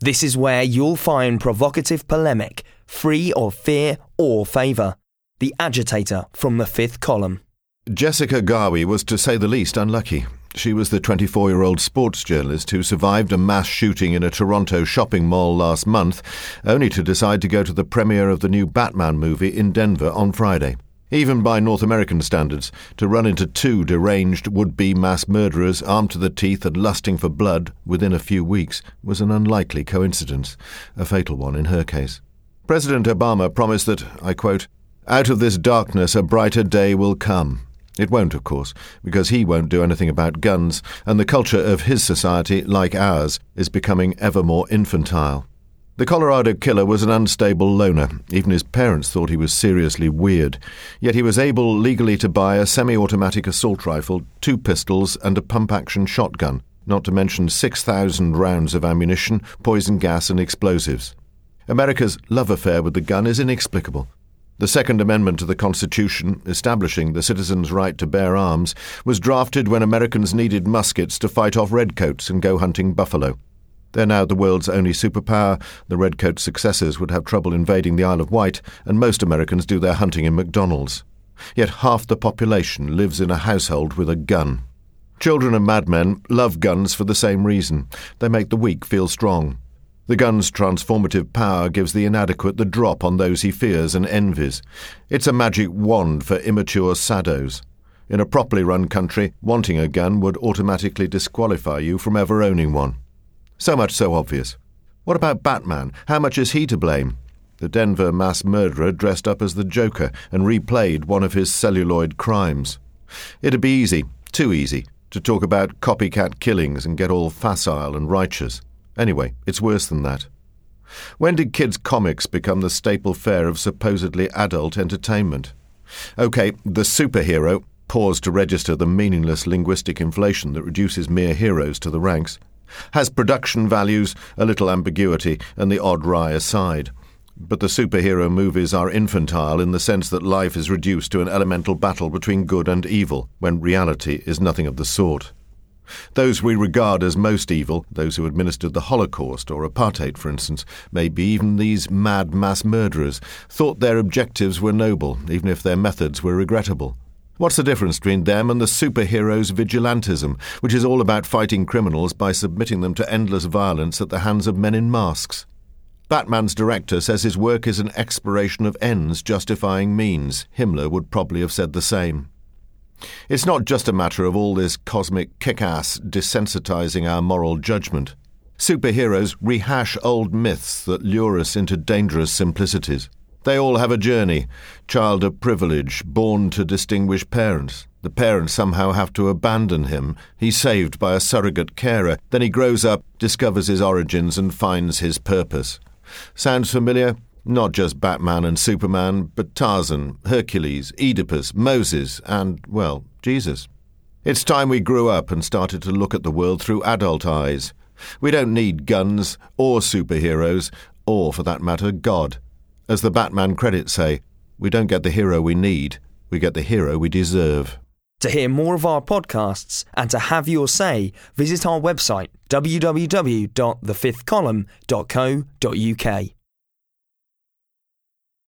This is where you'll find provocative polemic, free of fear or favour. The agitator from the fifth column. Jessica Garvey was, to say the least, unlucky. She was the 24 year old sports journalist who survived a mass shooting in a Toronto shopping mall last month, only to decide to go to the premiere of the new Batman movie in Denver on Friday. Even by North American standards, to run into two deranged would be mass murderers armed to the teeth and lusting for blood within a few weeks was an unlikely coincidence, a fatal one in her case. President Obama promised that, I quote, out of this darkness a brighter day will come. It won't, of course, because he won't do anything about guns, and the culture of his society, like ours, is becoming ever more infantile. The Colorado killer was an unstable loner. Even his parents thought he was seriously weird. Yet he was able legally to buy a semi automatic assault rifle, two pistols, and a pump action shotgun, not to mention 6,000 rounds of ammunition, poison gas, and explosives. America's love affair with the gun is inexplicable. The Second Amendment to the Constitution, establishing the citizen's right to bear arms, was drafted when Americans needed muskets to fight off redcoats and go hunting buffalo. They're now the world's only superpower. The Redcoat successors would have trouble invading the Isle of Wight, and most Americans do their hunting in McDonald's. Yet half the population lives in a household with a gun. Children and madmen love guns for the same reason. They make the weak feel strong. The gun's transformative power gives the inadequate the drop on those he fears and envies. It's a magic wand for immature saddos. In a properly run country, wanting a gun would automatically disqualify you from ever owning one. So much so obvious. What about Batman? How much is he to blame? The Denver mass murderer dressed up as the Joker and replayed one of his celluloid crimes. It'd be easy, too easy, to talk about copycat killings and get all facile and righteous. Anyway, it's worse than that. When did kids' comics become the staple fare of supposedly adult entertainment? OK, the superhero, pause to register the meaningless linguistic inflation that reduces mere heroes to the ranks, has production values, a little ambiguity, and the odd wry aside. But the superhero movies are infantile in the sense that life is reduced to an elemental battle between good and evil, when reality is nothing of the sort. Those we regard as most evil, those who administered the Holocaust or apartheid, for instance, maybe even these mad mass murderers, thought their objectives were noble, even if their methods were regrettable. What's the difference between them and the superheroes' vigilantism, which is all about fighting criminals by submitting them to endless violence at the hands of men in masks? Batman's director says his work is an exploration of ends justifying means. Himmler would probably have said the same. It's not just a matter of all this cosmic kick ass desensitizing our moral judgment. Superheroes rehash old myths that lure us into dangerous simplicities. They all have a journey. Child of privilege, born to distinguished parents. The parents somehow have to abandon him. He's saved by a surrogate carer. Then he grows up, discovers his origins, and finds his purpose. Sounds familiar? Not just Batman and Superman, but Tarzan, Hercules, Oedipus, Moses, and, well, Jesus. It's time we grew up and started to look at the world through adult eyes. We don't need guns, or superheroes, or, for that matter, God. As the Batman credits say, we don't get the hero we need, we get the hero we deserve. To hear more of our podcasts and to have your say, visit our website www.thefifthcolumn.co.uk.